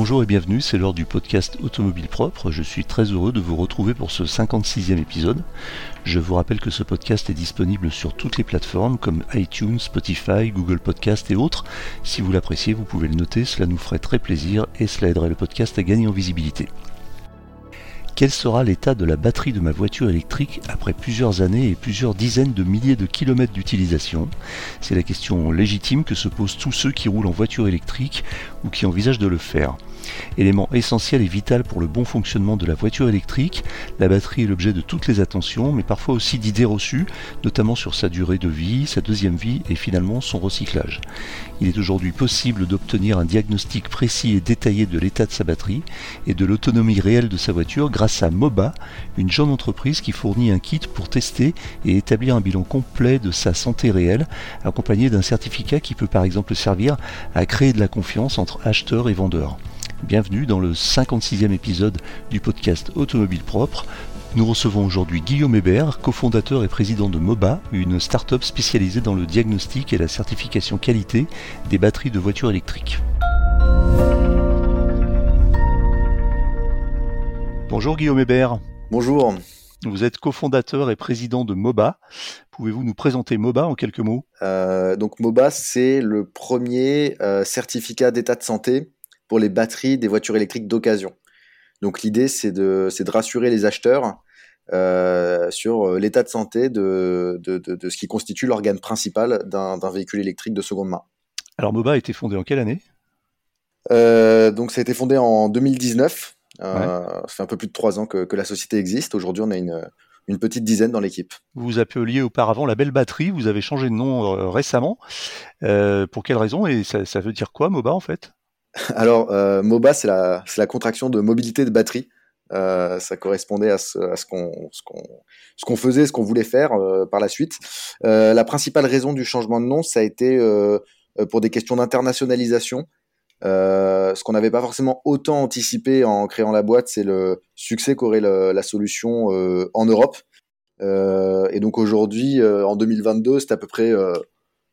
Bonjour et bienvenue, c'est l'heure du podcast Automobile Propre. Je suis très heureux de vous retrouver pour ce 56e épisode. Je vous rappelle que ce podcast est disponible sur toutes les plateformes comme iTunes, Spotify, Google Podcast et autres. Si vous l'appréciez, vous pouvez le noter, cela nous ferait très plaisir et cela aiderait le podcast à gagner en visibilité. Quel sera l'état de la batterie de ma voiture électrique après plusieurs années et plusieurs dizaines de milliers de kilomètres d'utilisation? C'est la question légitime que se posent tous ceux qui roulent en voiture électrique ou qui envisagent de le faire. Élément essentiel et vital pour le bon fonctionnement de la voiture électrique, la batterie est l'objet de toutes les attentions, mais parfois aussi d'idées reçues, notamment sur sa durée de vie, sa deuxième vie et finalement son recyclage. Il est aujourd'hui possible d'obtenir un diagnostic précis et détaillé de l'état de sa batterie et de l'autonomie réelle de sa voiture grâce à MOBA, une jeune entreprise qui fournit un kit pour tester et établir un bilan complet de sa santé réelle, accompagné d'un certificat qui peut par exemple servir à créer de la confiance entre acheteurs et vendeurs. Bienvenue dans le 56e épisode du podcast Automobile Propre. Nous recevons aujourd'hui Guillaume Hébert, cofondateur et président de MOBA, une start-up spécialisée dans le diagnostic et la certification qualité des batteries de voitures électriques. Bonjour Guillaume Hébert. Bonjour. Vous êtes cofondateur et président de MOBA. Pouvez-vous nous présenter MOBA en quelques mots? Euh, Donc MOBA, c'est le premier euh, certificat d'état de santé pour les batteries des voitures électriques d'occasion. Donc l'idée, c'est de, de rassurer les acheteurs euh, sur euh, l'état de santé de, de, de, ce qui constitue l'organe principal d'un véhicule électrique de seconde main. Alors MOBA a été fondé en quelle année? Euh, Donc ça a été fondé en 2019. Euh, Ça fait un peu plus de trois ans que, que la société existe. Aujourd'hui, on a une, une petite dizaine dans l'équipe. Vous vous appeliez auparavant la Belle Batterie, vous avez changé de nom récemment. pour quelle raison? Et ça, ça veut dire quoi MOBA en fait? alors, euh, MOBA, c'est la, contraction de mobilité de batterie. Euh, ça correspondait à ce, qu'on faisait, ce qu'on voulait faire euh, par la suite. La principale raison du changement de nom, ça a été pour des questions d'internationalisation. ce qu'on n'avait pas forcément autant anticipé en créant la boîte, c'est le succès qu'aurait la solution en Europe. et donc aujourd'hui, en 2022, c'est à peu près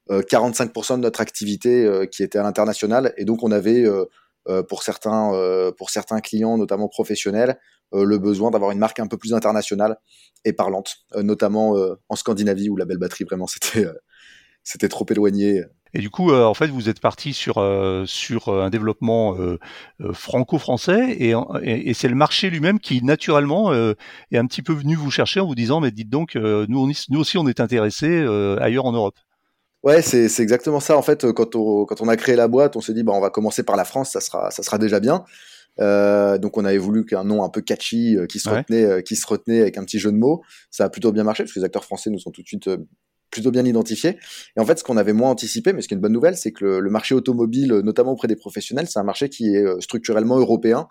45% euh, de notre activité euh, qui était à l'international. Et donc on avait euh, pour certains pour certains clients notamment professionnels le besoin d'avoir une marque un peu plus internationale et parlante. Notamment en Scandinavie où la belle batterie vraiment c'était c'était trop éloigné. Et du coup, en fait, vous êtes parti sur sur un développement franco-français. Et, et, c'est le marché lui-même qui naturellement est un petit peu venu vous chercher en vous disant mais dites donc nous, nous aussi on est intéressés ailleurs en Europe. Ouais, c'est, c'est exactement ça. En fait, quand on, quand on a créé la boîte, on s'est dit, bah, on va commencer par la France, ça sera, ça sera déjà bien. Euh, donc, on avait voulu qu'un nom un peu catchy euh, qui se retenait, euh, qui se retenait avec un petit jeu de mots. Ça a plutôt bien marché parce que les acteurs français nous sont tout de suite euh, plutôt bien identifiés. Et en fait, ce qu'on avait moins anticipé, mais ce qui est une bonne nouvelle, c'est que le, le marché automobile, notamment auprès des professionnels, c'est un marché qui est structurellement européen,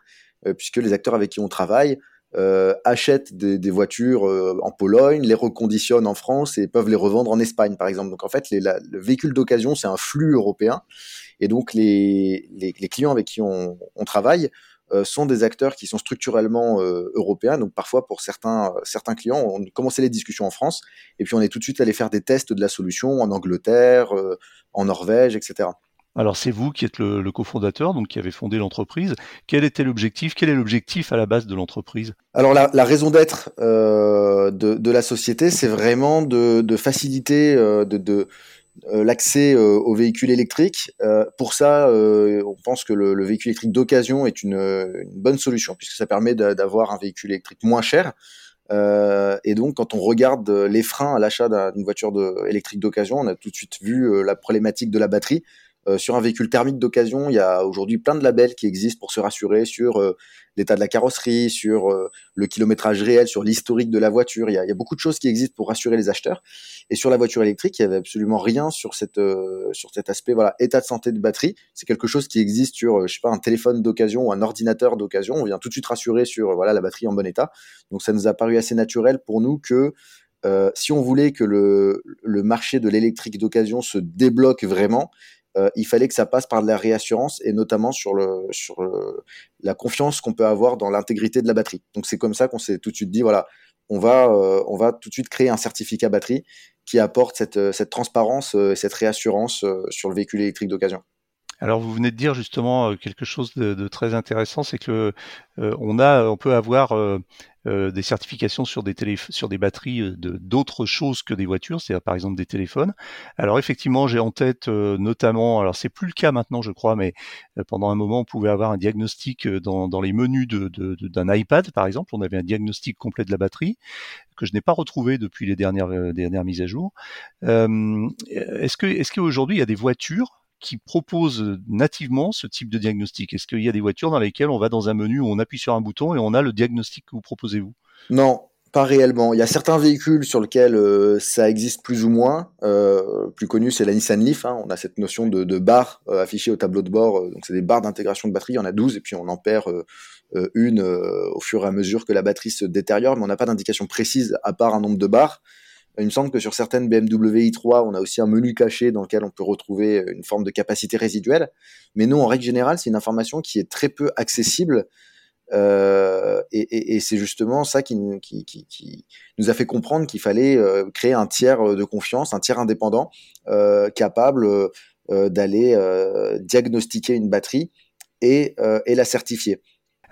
puisque les acteurs avec qui on travaille euh, achètent des, des voitures euh, en Pologne, les reconditionnent en France et peuvent les revendre en Espagne, par exemple. Donc en fait, les, le véhicule d'occasion, c'est un flux européen. Et donc les, les, les clients avec qui on, on travaille euh, sont des acteurs qui sont structurellement euh, européens. Donc parfois, pour certains, certains clients, on commençait les discussions en France et puis on est tout de suite allé faire des tests de la solution en Angleterre, en Norvège, etc. Alors c'est vous qui êtes le, cofondateur, donc qui avez fondé l'entreprise. Quel était l'objectif? Quel est l'objectif à la base de l'entreprise? Alors la, la raison d'être euh, de, de, la société, c'est vraiment de, de faciliter euh, de, de euh, l'accès euh, aux véhicules électriques. Euh, pour ça, on pense que le, le véhicule électrique d'occasion est une, une, bonne solution puisque ça permet d'avoir un véhicule électrique moins cher. et donc, quand on regarde les freins à l'achat d'une voiture de, électrique d'occasion, on a tout de suite vu la problématique de la batterie euh, sur un véhicule thermique d'occasion, il y a aujourd'hui plein de labels qui existent pour se rassurer sur euh, l'état de la carrosserie, sur euh, le kilométrage réel, sur l'historique de la voiture. Il y, a, il y, a, beaucoup de choses qui existent pour rassurer les acheteurs. Et sur la voiture électrique, il y avait absolument rien sur cette sur cet aspect voilà état de santé de batterie. C'est quelque chose qui existe sur je sais pas un téléphone d'occasion ou un ordinateur d'occasion. On vient tout de suite rassurer sur voilà la batterie en bon état. Donc ça nous a paru assez naturel pour nous que euh, si on voulait que le, le marché de l'électrique d'occasion se débloque vraiment, euh, il fallait que ça passe par de la réassurance et notamment sur la confiance qu'on peut avoir dans l'intégrité de la batterie. Donc c'est comme ça qu'on s'est tout de suite dit voilà, on va euh, tout de suite créer un certificat batterie qui apporte cette cette transparence et cette réassurance sur le véhicule électrique d'occasion. Alors vous venez de dire justement quelque chose de, très intéressant, c'est que on a, on peut avoir euh, des certifications sur des sur des batteries euh, de d'autres choses que des voitures, c'est-à-dire par exemple des téléphones. Alors effectivement, j'ai en tête euh, notamment, alors c'est plus le cas maintenant, je crois, mais pendant un moment, on pouvait avoir un diagnostic dans, dans les menus de, d'un iPad, par exemple, on avait un diagnostic complet de la batterie que je n'ai pas retrouvé depuis les dernières dernières mises à jour. est-ce que est-ce qu'aujourd'hui il y a des voitures qui propose nativement ce type de diagnostic Est-ce qu'il y a des voitures dans lesquelles on va dans un menu on appuie sur un bouton et on a le diagnostic que vous proposez vous Non, pas réellement. Il y a certains véhicules sur lesquels euh, ça existe plus ou moins. Euh, plus connu, c'est la Nissan Leaf. Hein. On a cette notion de, de barre euh, affichée au tableau de bord. donc, c'est des barres d'intégration de batterie. Il y en a 12 et puis on en perd une au fur et à mesure que la batterie se détériore. Mais on n'a pas d'indication précise à part un nombre de barres. Il me semble que sur certaines BMW i3, on a aussi un menu caché dans lequel on peut retrouver une forme de capacité résiduelle. Mais non, en règle générale, c'est une information qui est très peu accessible. Euh, et, et, et c'est justement ça qui, qui, qui, qui, nous a fait comprendre qu'il fallait euh, créer un tiers de confiance, un tiers indépendant, euh, capable euh, d'aller euh, diagnostiquer une batterie et, et la certifier.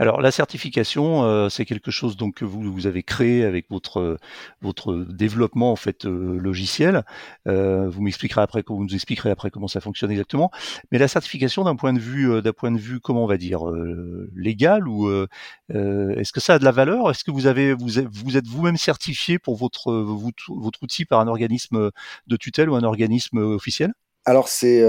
Alors la certification, euh, c'est quelque chose donc que vous, vous avez créé avec votre votre développement en fait euh, logiciel. Euh, vous m'expliquerez après, vous nous expliquerez après comment ça fonctionne exactement. Mais la certification d'un point de vue d'un point de vue comment on va dire légal ou est-ce que ça a de la valeur? Est-ce que vous avez vous êtes, vous êtes vous-même certifié pour votre votre outil par un organisme de tutelle ou un organisme officiel? Alors c'est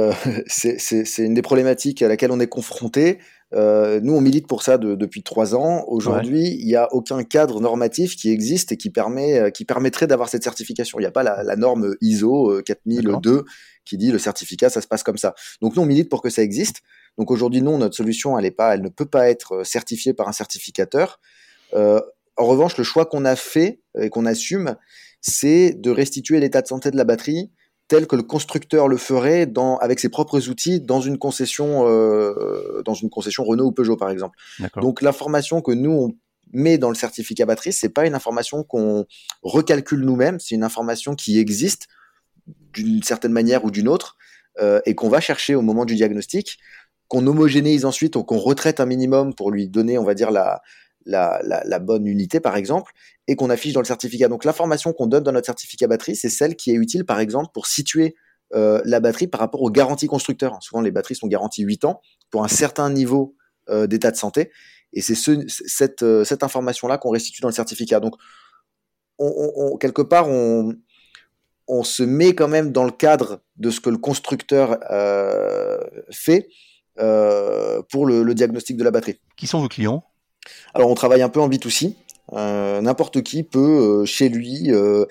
c'est une des problématiques à laquelle on est confronté. Euh, nous, on milite pour ça depuis trois ans. Aujourd'hui, il n'y a aucun cadre normatif qui existe et qui permet, euh, qui permettrait d'avoir cette certification. Il n'y a pas la, norme ISO 4002 euh, qui dit le certificat, ça se passe comme ça. Donc nous, on milite pour que ça existe. Donc aujourd'hui, non, notre solution, elle est pas, elle ne peut pas être certifiée par un certificateur. en revanche, le choix qu'on a fait et qu'on assume, c'est de restituer l'état de santé de la batterie tel que le constructeur le ferait dans, avec ses propres outils dans une concession, euh, dans une concession Renault ou Peugeot par exemple. Donc l'information que nous on met dans le certificat batterie, c'est pas une information qu'on recalcule nous-mêmes, c'est une information qui existe d'une certaine manière ou d'une autre euh, et qu'on va chercher au moment du diagnostic, qu'on homogénéise ensuite ou qu'on retraite un minimum pour lui donner, on va dire la la, la, bonne unité par exemple et qu'on affiche dans le certificat. Donc l'information qu'on donne dans notre certificat batterie, c'est celle qui est utile par exemple pour situer euh, la batterie par rapport aux garanties constructeurs. Souvent les batteries sont garanties 8 ans pour un certain niveau euh, d'état de santé et c'est ce, cette, euh, cette information-là qu'on restitue dans le certificat. Donc on, quelque part on, on se met quand même dans le cadre de ce que le constructeur fait pour le, le diagnostic de la batterie. Qui sont vos clients? Alors on travaille un peu en B2C. Euh, n'importe qui peut euh, chez lui euh,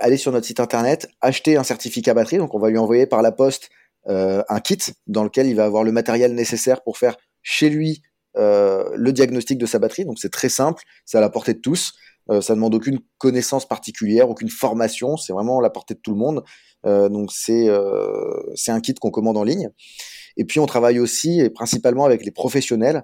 aller sur notre site internet, acheter un certificat batterie. Donc on va lui envoyer par la poste un kit dans lequel il va avoir le matériel nécessaire pour faire chez lui le diagnostic de sa batterie. Donc c'est très simple, c'est à la portée de tous. ça demande aucune connaissance particulière, aucune formation. C'est vraiment à la portée de tout le monde. donc c'est c'est un kit qu'on commande en ligne. Et puis on travaille aussi et principalement avec les professionnels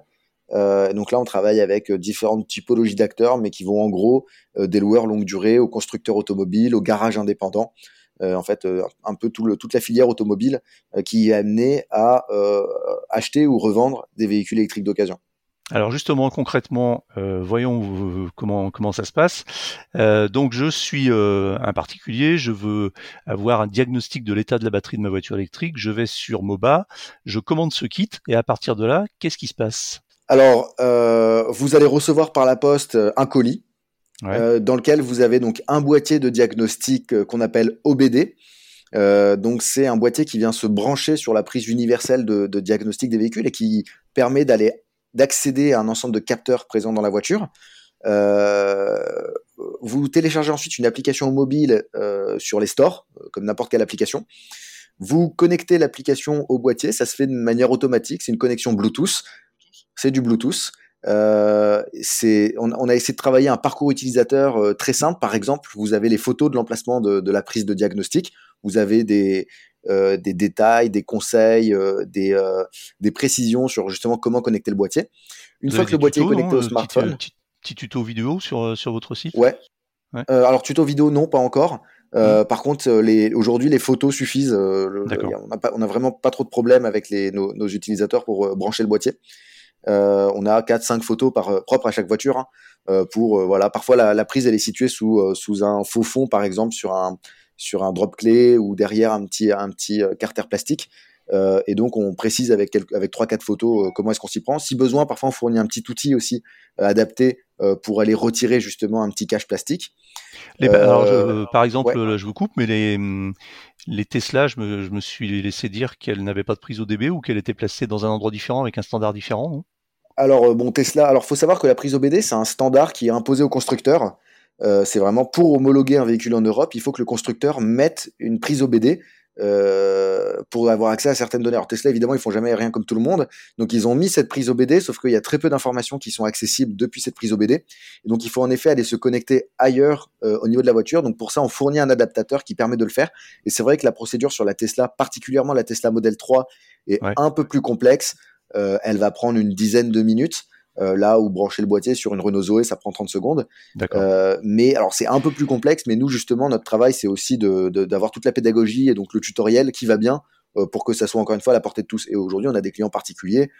donc là, on travaille avec euh, différentes typologies d'acteurs, mais qui vont en gros euh, des loueurs longue durée, aux constructeurs automobiles, aux garages indépendants. en fait, un peu toute la filière automobile qui est amenée à acheter ou revendre des véhicules électriques d'occasion. Alors justement, concrètement, voyons comment ça se passe. donc je suis un particulier, je veux avoir un diagnostic de l'état de la batterie de ma voiture électrique. Je vais sur Moba, je commande ce kit et à partir de là, qu'est-ce qui se passe? Alors, euh, vous allez recevoir par la poste euh, un colis euh, dans lequel vous avez donc un boîtier de diagnostic qu'on appelle OBD. donc c'est un boîtier qui vient se brancher sur la prise universelle de, diagnostic des véhicules et qui permet d'aller d'accéder à un ensemble de capteurs présents dans la voiture. vous téléchargez ensuite une application mobile sur les stores, comme n'importe quelle application. Vous connectez l'application au boîtier, ça se fait de manière automatique, c'est une connexion Bluetooth c'est du Bluetooth. Euh, c'est, on, a essayé de travailler un parcours utilisateur euh, très simple. Par exemple, vous avez les photos de l'emplacement de, la prise de diagnostic. Vous avez des, euh, des détails, des conseils, des, des précisions sur justement comment connecter le boîtier. Une fois que le boîtier est connecté au smartphone. Petit, tuto vidéo sur, sur votre site? Ouais. alors tuto vidéo non, pas encore. Euh, par contre, les, aujourd'hui, les photos suffisent. on n'a on vraiment pas trop de problèmes avec les, nos, nos utilisateurs pour brancher le boîtier. On a 4-5 photos par propre à chaque voiture hein, pour voilà. Parfois, la, la, prise elle est située sous sous un faux fond, par exemple, sur un sur un drop clé ou derrière un petit un petit carter plastique. Euh, et donc, on précise avec, avec 3-4 photos euh, comment est-ce qu'on s'y prend. Si besoin, parfois, on fournit un petit outil aussi euh, adapté pour aller retirer justement un petit cache plastique. alors, par exemple, je vous coupe, mais les, hum, les Tesla, je me, je me suis laissé dire qu'elles n'avaient pas de prise ODB ou qu'elles étaient placées dans un endroit différent avec un standard différent, non? Alors bon Tesla, alors faut savoir que la prise OBD c'est un standard qui est imposé au constructeur. c'est vraiment pour homologuer un véhicule en Europe, il faut que le constructeur mette une prise OBD euh, pour avoir accès à certaines données. Alors Tesla, évidemment, ils font jamais rien comme tout le monde, donc ils ont mis cette prise OBD, sauf qu'il y a très peu d'informations qui sont accessibles depuis cette prise OBD. Et donc il faut en effet aller se connecter ailleurs euh, au niveau de la voiture. Donc pour ça, on fournit un adaptateur qui permet de le faire. Et c'est vrai que la procédure sur la Tesla, particulièrement la Tesla Model 3, est un peu plus complexe. Euh, elle va prendre une dizaine de minutes. Euh, là où brancher le boîtier sur une Renault Zoé, ça prend 30 secondes. Euh, mais alors c'est un peu plus complexe, mais nous justement notre travail c'est aussi d'avoir de, toute la pédagogie et donc le tutoriel qui va bien euh, pour que ça soit encore une fois à la portée de tous. Et aujourd'hui on a des clients particuliers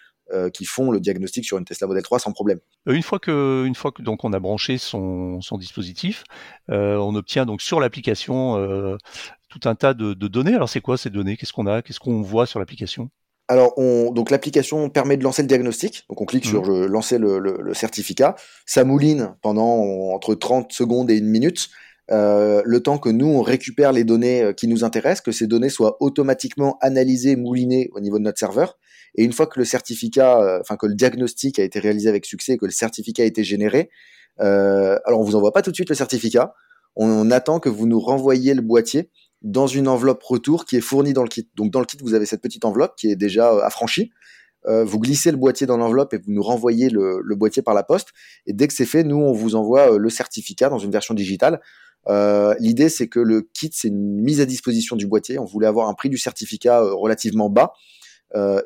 qui font le diagnostic sur une Tesla Model 3 sans problème. Une fois que, une fois que donc on a branché son, son dispositif, on obtient donc sur l'application tout un tas de, de données. Alors c'est quoi ces données? Qu'est-ce qu'on a? Qu'est-ce qu'on voit sur l'application? Alors, on, donc l'application permet de lancer le diagnostic. Donc, on clique sur mmh. lancer le, certificat. Ça mouline pendant entre 30 secondes et une minute. Euh, le temps que nous on récupère les données euh, qui nous intéressent, que ces données soient automatiquement analysées, moulinées au niveau de notre serveur. Et une fois que le certificat, euh, enfin que le diagnostic a été réalisé avec succès, que le certificat a été généré, alors on vous envoie pas tout de suite le certificat. on attend que vous nous renvoyiez le boîtier dans une enveloppe retour qui est fournie dans le kit. Donc dans le kit, vous avez cette petite enveloppe qui est déjà euh, affranchie. Euh, vous glissez le boîtier dans l'enveloppe et vous nous renvoyez le, boîtier par la poste. Et dès que c'est fait, nous, on vous envoie euh, le certificat dans une version digitale. L'idée, c'est que le kit, c'est une mise à disposition du boîtier. On voulait avoir un prix du certificat relativement bas.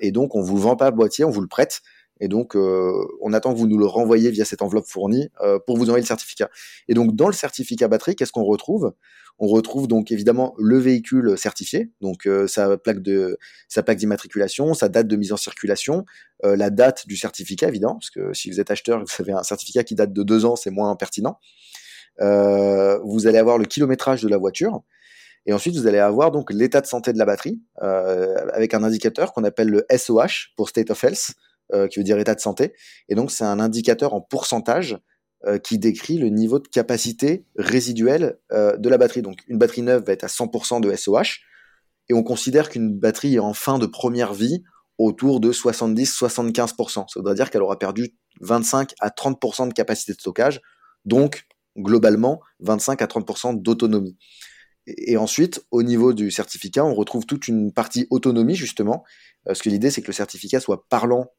et donc, on vous vend pas le boîtier, on vous le prête. Et donc, on attend que vous nous le renvoyiez via cette enveloppe fournie pour vous envoyer le certificat. Et donc, dans le certificat batterie, qu'est-ce qu'on retrouve? On retrouve donc évidemment le véhicule certifié, donc euh, sa plaque de sa plaque d'immatriculation, sa date de mise en circulation, euh, la date du certificat évidemment, parce que si vous êtes acheteur, vous avez un certificat qui date de deux ans, c'est moins pertinent. Euh, vous allez avoir le kilométrage de la voiture. Et ensuite, vous allez avoir donc l'état de santé de la batterie avec un indicateur qu'on appelle le SOH pour State of Health, qui veut dire état de santé. Et donc, c'est un indicateur en pourcentage euh, qui décrit le niveau de capacité résiduelle euh, de la batterie. Donc une batterie neuve va être à 100% de SOH et on considère qu'une batterie est en fin de première vie autour de 70-75%. Ça voudrait dire qu'elle aura perdu 25 à 30% de capacité de stockage, donc globalement 25 à 30% d'autonomie. Et, ensuite, au niveau du certificat, on retrouve toute une partie autonomie justement, euh, parce que l'idée c'est que le certificat soit parlant euh,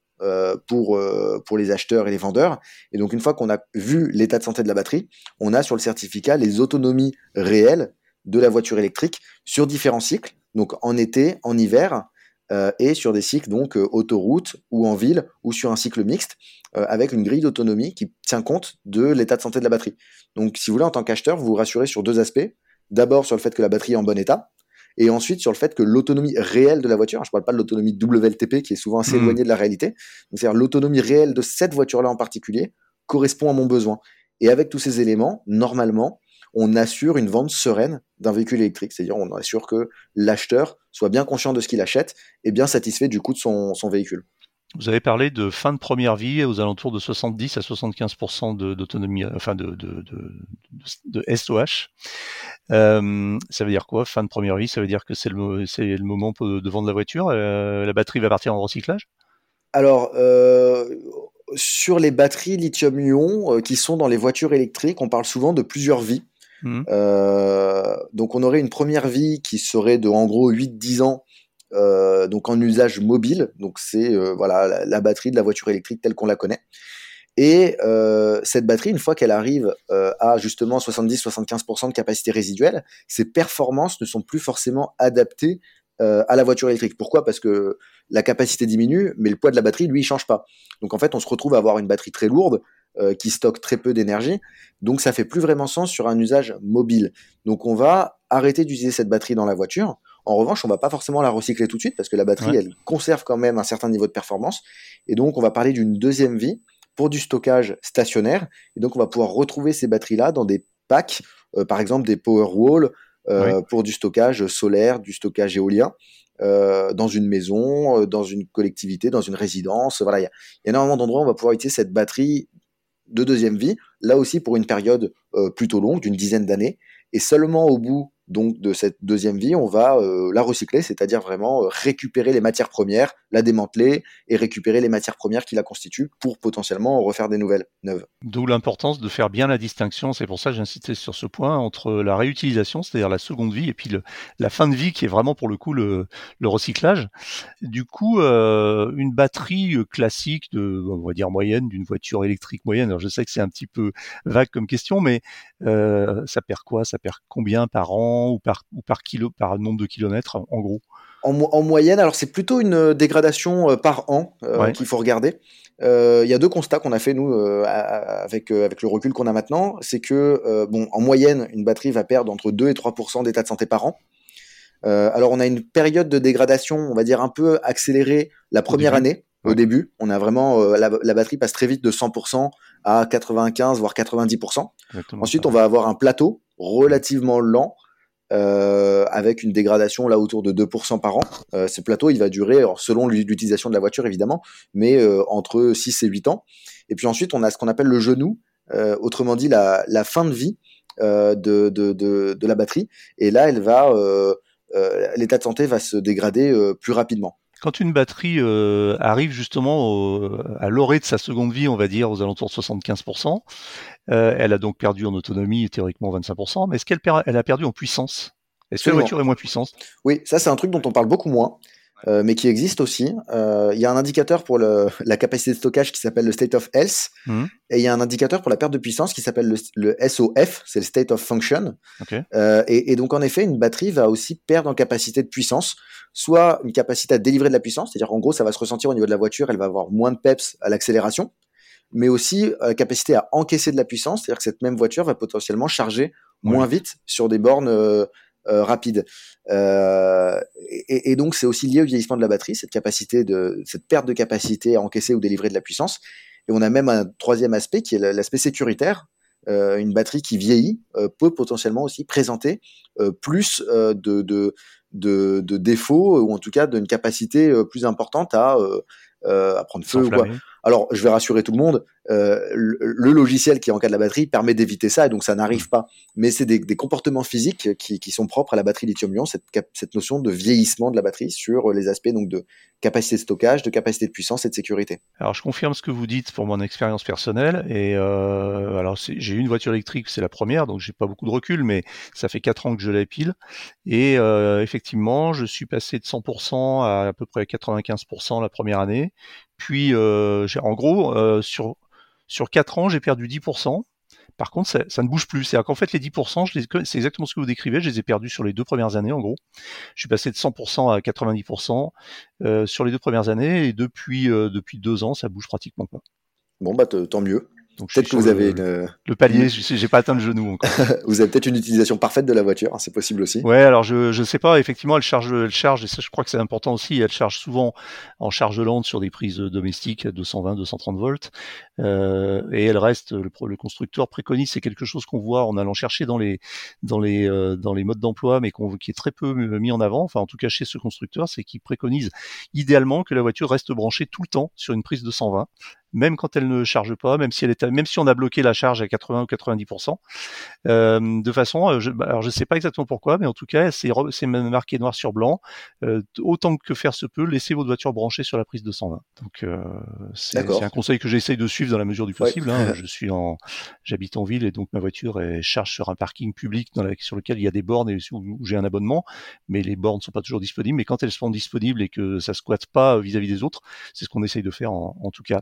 pour, euh, pour les acheteurs et les vendeurs. Et donc une fois qu'on a vu l'état de santé de la batterie, on a sur le certificat les autonomies réelles de la voiture électrique sur différents cycles, donc en été, en hiver, euh, et sur des cycles donc autoroute ou en ville ou sur un cycle mixte avec une grille d'autonomie qui tient compte de l'état de santé de la batterie. Donc si vous voulez en tant qu'acheteur, vous vous rassurez sur deux aspects. D'abord sur le fait que la batterie est en bon état, et ensuite sur le fait que l'autonomie réelle de la voiture, je ne parle pas de l'autonomie WLTP qui est souvent assez hmm. éloignée de la réalité, c'est-à-dire l'autonomie réelle de cette voiture-là en particulier correspond à mon besoin. Et avec tous ces éléments, normalement, on assure une vente sereine d'un véhicule électrique, c'est-à-dire on assure que l'acheteur soit bien conscient de ce qu'il achète et bien satisfait du coût de son véhicule. Vous avez parlé de fin de première vie aux alentours de 70 à 75% d'autonomie, enfin de, de, de, SOH. Euh, ça veut dire quoi, fin de première vie Ça veut dire que c'est le, le moment de vendre la voiture euh, La batterie va partir en recyclage? Alors, sur les batteries lithium-ion qui sont dans les voitures électriques, on parle souvent de plusieurs vies. Mmh. donc on aurait une première vie qui serait de en gros 8-10 ans euh, donc en usage mobile. Donc c'est euh, voilà la, batterie de la voiture électrique telle qu'on la connaît. Et euh, cette batterie, une fois qu'elle arrive à justement 70-75% de capacité résiduelle, ses performances ne sont plus forcément adaptées à la voiture électrique. Pourquoi? Parce que la capacité diminue, mais le poids de la batterie, lui, il change pas. Donc en fait, on se retrouve à avoir une batterie très lourde, qui stocke très peu d'énergie. Donc ça fait plus vraiment sens sur un usage mobile. Donc on va arrêter d'utiliser cette batterie dans la voiture. En revanche, on va pas forcément la recycler tout de suite parce que la batterie, elle conserve quand même un certain niveau de performance. Et donc on va parler d'une deuxième vie pour du stockage stationnaire. Et donc on va pouvoir retrouver ces batteries-là dans des packs, euh, par exemple des Powerwall euh, pour du stockage solaire, du stockage éolien. Euh, dans une maison, dans une collectivité, dans une résidence. Voilà, il y, a énormément d'endroits où on va pouvoir utiliser cette batterie de deuxième vie, là aussi pour une période euh, plutôt longue, d'une dizaine d'années, et seulement au bout donc de cette deuxième vie, on va euh, la recycler, c'est-à-dire vraiment euh, récupérer les matières premières, la démanteler et récupérer les matières premières qui la constituent pour potentiellement refaire des nouvelles neuves. D'où l'importance de faire bien la distinction, c'est pour ça que j'insistais sur ce point, entre la réutilisation, c'est-à-dire la seconde vie, et puis la fin de vie qui est vraiment pour le coup le, recyclage. Du coup, euh, une batterie classique de, on va dire moyenne, d'une voiture électrique moyenne, alors je sais que c'est un petit peu vague comme question, mais ça perd quoi? Ça perd combien par an? Ou par, ou par kilo, par nombre de kilomètres en gros en, moyenne, alors c'est plutôt une euh, dégradation euh, par an qu'il faut regarder. Il y a deux constats qu'on a fait nous avec avec le recul qu'on a maintenant, c'est que bon en moyenne une batterie va perdre entre 2 et 3% d'état de santé par an. alors on a une période de dégradation, on va dire un peu accélérée la première année. Au début, on a vraiment la, la, batterie passe très vite de 100% à 95 voire 90%. Ensuite, on va avoir un plateau relativement lent euh, avec une dégradation là autour de 2% par an. Euh, ce plateau, il va durer, selon l'utilisation de la voiture évidemment, mais euh, entre 6 et 8 ans. Et puis ensuite, on a ce qu'on appelle le genou, euh, autrement dit la, la, fin de vie de, de, de, de, la batterie. Et là, elle va, l'état de santé va se dégrader plus rapidement. Quand une batterie euh, arrive justement à l'orée de sa seconde vie, on va dire aux alentours de 75%, euh, elle a donc perdu en autonomie théoriquement 25%, mais est-ce qu'elle elle a perdu en puissance? Est-ce que la voiture est moins puissante? Oui, ça c'est un truc dont on parle beaucoup moins. Euh, mais qui existe aussi. Euh, il y a un indicateur pour le, la capacité de stockage qui s'appelle le state of health, mmh. et il y a un indicateur pour la perte de puissance qui s'appelle le, le, SOF, c'est le state of function. Okay. Euh, et, et, donc en effet, une batterie va aussi perdre en capacité de puissance, soit une capacité à délivrer de la puissance, c'est-à-dire en gros ça va se ressentir au niveau de la voiture, elle va avoir moins de peps à l'accélération, mais aussi la capacité à encaisser de la puissance, c'est-à-dire que cette même voiture va potentiellement charger moins vite sur des bornes rapide. Euh, et, et, donc c'est aussi lié au vieillissement de la batterie, cette capacité de cette perte de capacité à encaisser ou délivrer de la puissance. Et on a même un troisième aspect qui est l'aspect sécuritaire. Euh, une batterie qui vieillit euh, peut potentiellement aussi présenter euh, plus de, de, de, de, défauts ou en tout cas d'une capacité plus importante à, à prendre feu. Ou. Alors, je vais rassurer tout le monde, euh, le, logiciel qui encadre la batterie permet d'éviter ça, et donc ça n'arrive mm. pas. Mais c'est des, comportements physiques qui, sont propres à la batterie lithium-ion, cette, cette, notion de vieillissement de la batterie sur les aspects donc de capacité de stockage, de capacité de puissance et de sécurité. Alors, je confirme ce que vous dites pour mon expérience personnelle. Et euh, alors, j'ai eu une voiture électrique, c'est la première, donc j'ai pas beaucoup de recul, mais ça fait quatre ans que je la pile. Et euh, effectivement, je suis passé de 100% à à peu près 95% la première année. Puis, euh, en gros, euh, sur, sur 4 ans, j'ai perdu 10%. Par contre, ça, ne bouge plus. C'est-à-dire qu'en fait, les 10%, c'est exactement ce que vous décrivez, je les ai perdus sur les deux premières années, en gros. Je suis passé de 100% à 90% euh, sur les deux premières années, et depuis, euh, depuis deux ans, ça bouge pratiquement pas. Bon, bah tant mieux. Peut-être que vous avez le, le palier, je j'ai pas atteint le genou encore. vous avez peut-être une utilisation parfaite de la voiture, hein, c'est possible aussi. Ouais, alors je je sais pas, effectivement, elle charge elle charge et ça je crois que c'est important aussi, elle charge souvent en charge lente sur des prises domestiques à 220 230 volts euh, et elle reste le, le constructeur préconise c'est quelque chose qu'on voit en allant chercher dans les dans les euh, dans les modes d'emploi mais qu'on qui est très peu mis en avant, enfin en tout cas chez ce constructeur, c'est qu'il préconise idéalement que la voiture reste branchée tout le temps sur une prise de 120 même quand elle ne charge pas, même si elle est, même si on a bloqué la charge à 80 ou 90%, euh, de façon, euh, je, bah, alors je sais pas exactement pourquoi, mais en tout cas, c'est, c'est marqué noir sur blanc. Euh, autant que faire se peut, laissez votre voiture branchée sur la prise de 120. Donc euh, c'est, c'est un conseil que j'essaye de suivre dans la mesure du possible. Hein. Je suis en, j'habite en ville et donc ma voiture est charge sur un parking public dans la, sur lequel il y a des bornes et où, j'ai un abonnement, mais les bornes sont pas toujours disponibles. Mais quand elles sont disponibles et que ça squatte pas vis-à-vis des autres, c'est ce qu'on essaye de faire en, en tout cas.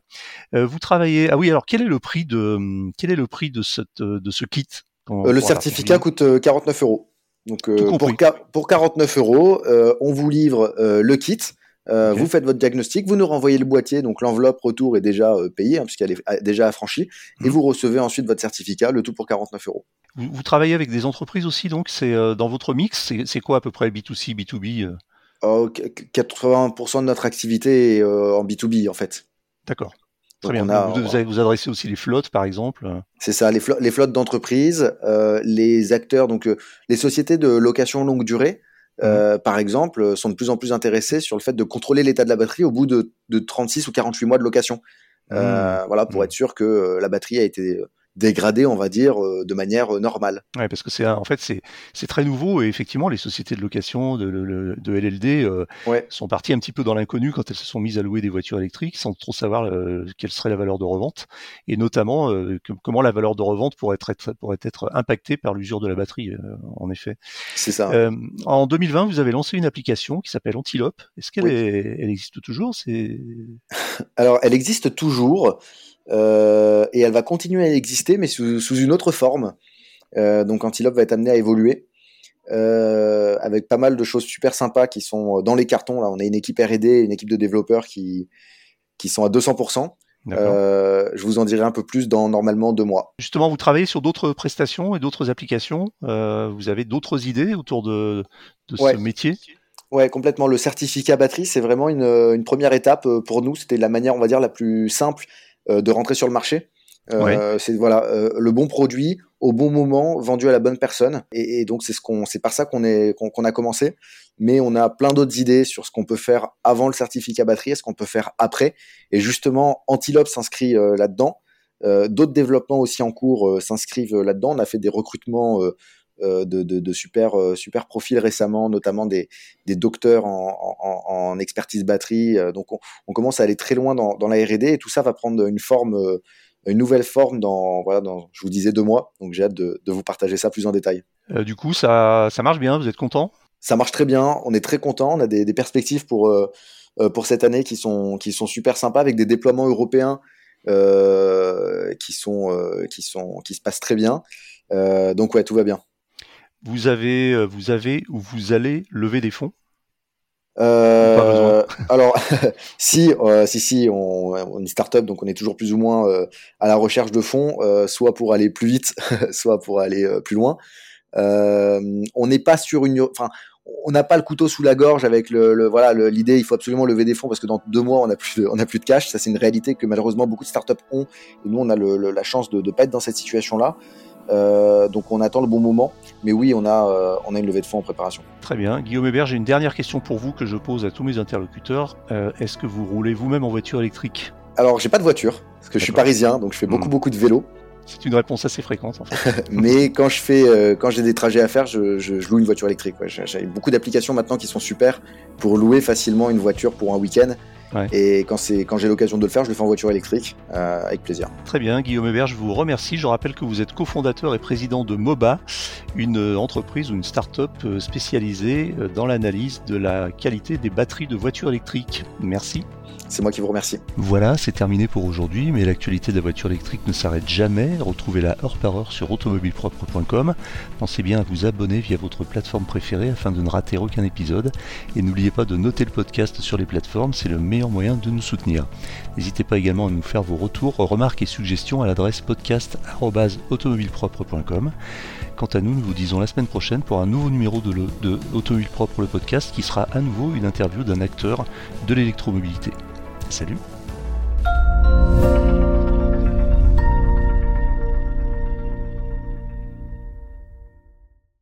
Euh, vous travaillez. Ah oui, alors quel est le prix de quel est le prix de cette de ce kit euh, Le certificat coûte 49 euh, euros. Donc pour, pour 49 euros, on vous livre le kit Euh, Vous faites votre diagnostic, vous nous renvoyez le boîtier, donc l'enveloppe retour est déjà euh, payée, hein, puisqu'elle est euh, déjà affranchie, et mmh. vous recevez ensuite votre certificat, le tout pour 49 euros. Vous, travaillez avec des entreprises aussi, donc c'est dans votre mix, c'est quoi à peu près B2C, B2B 80% de notre activité est en B2B en fait. D'accord. Très bien. vous, vous, adressez aussi les flottes, par exemple C'est ça, les, les flottes d'entreprises, les acteurs, donc les sociétés de location longue durée, euh, par exemple, sont de plus en plus intéressés sur le fait de contrôler l'état de la batterie au bout de, de 36 ou 48 mois de location. Euh, mmh. Voilà, pour mmh. être sûr que euh, la batterie a été dégradé, on va dire, euh, de manière euh, normale. Ouais, parce que c'est en fait c'est très nouveau et effectivement les sociétés de location de, de, LLD euh, sont parties un petit peu dans l'inconnu quand elles se sont mises à louer des voitures électriques sans trop savoir quelle serait la valeur de revente et notamment comment la valeur de revente pourrait être pourrait être impactée par l'usure de la batterie. en effet. C'est ça. en 2020, vous avez lancé une application qui s'appelle Antilope. Est-ce qu'elle elle existe toujours C'est alors elle existe toujours. Euh, et elle va continuer à exister, mais sous, sous une autre forme. Euh, donc Antilope va être amené à évoluer. Euh, avec pas mal de choses super sympas qui sont dans les cartons. Là, on a une équipe R&D, une équipe de développeurs qui qui sont à 200%. Euh, je vous en dirai un peu plus dans normalement deux mois. Justement, vous travaillez sur d'autres prestations et d'autres applications. Euh, vous avez d'autres idées autour de, de ce métier? Ouais, complètement. Le certificat batterie, c'est vraiment une, une, première étape pour nous. C'était la manière, on va dire, la plus simple de rentrer sur le marché. Euh, c'est voilà euh, le bon produit au bon moment vendu à la bonne personne. Et, donc c'est ce qu'on c'est par ça qu'on est qu'on a commencé. Mais on a plein d'autres idées sur ce qu'on peut faire avant le certificat batterie et ce qu'on peut faire après. Et justement Antilope s'inscrit là-dedans. D'autres développements aussi en cours s'inscrivent là-dedans. On a fait des recrutements de, de, de, super super profils récemment notamment des, des docteurs en, en, en expertise batterie donc on, on, commence à aller très loin dans, dans la R&D et tout ça va prendre une forme une nouvelle forme dans, voilà, dans, je vous disais, deux mois. Donc j'ai hâte de, de, vous partager ça plus en détail. Euh, du coup, ça, ça marche bien, vous êtes content? Ça marche très bien, on est très content, on a des, des perspectives pour, euh, euh, pour cette année qui sont, qui sont super sympas avec des déploiements européens euh, qui, sont, euh, qui, sont, qui se passent très bien. donc ouais, tout va bien. Vous avez, vous avez ou vous allez lever des fonds? Euh, alors, si, euh, si, si, on, on est startup, donc on est toujours plus ou moins euh, à la recherche de fonds, euh, soit pour aller plus vite, soit pour aller euh, plus loin. on n'est pas sur une, enfin, on n'a pas le couteau sous la gorge avec le, voilà, l'idée, il faut absolument lever des fonds parce que dans deux mois on n'a plus, de, on a plus de cash. Ça, c'est une réalité que malheureusement beaucoup de startups ont. Et nous, on a la chance de ne pas être dans cette situation-là. Euh, donc on attend le bon moment. Mais oui, on a, euh, on a une levée de fonds en préparation. Très bien. Guillaume Hébert, j'ai une dernière question pour vous que je pose à tous mes interlocuteurs. Euh, est-ce que vous roulez vous-même en voiture électrique? Alors, j'ai pas de voiture, parce que je suis parisien, donc je fais beaucoup, hmm. beaucoup de vélo. C'est une réponse assez fréquente en fait. Mais quand je fais, quand j'ai des trajets à faire, je, je, je loue une voiture électrique. Ouais. J'ai beaucoup d'applications maintenant qui sont super pour louer facilement une voiture pour un week-end. Et quand, quand j'ai l'occasion de le faire, je le fais en voiture électrique, euh, avec plaisir. Très bien, Guillaume Hébert, je vous remercie. Je rappelle que vous êtes cofondateur et président de MOBA, une entreprise ou une start-up euh, spécialisée euh, dans l'analyse de la qualité des batteries de voitures électriques. Merci. C'est moi qui vous remercie. Voilà, c'est terminé pour aujourd'hui, mais l'actualité de la voiture électrique ne s'arrête jamais. Retrouvez-la heure par heure sur automobilepropre.com. Pensez bien à vous abonner via votre plateforme préférée afin de ne rater aucun épisode. Et n'oubliez pas de noter le podcast sur les plateformes, c'est le meilleur moyen de nous soutenir. N'hésitez pas également à nous faire vos retours, remarques et suggestions à l'adresse podcast.automobilepropre.com. Quant à nous, nous vous disons la semaine prochaine pour un nouveau numéro de, de Automobile Propre, le podcast, qui sera à nouveau une interview d'un acteur de l'électromobilité. Salut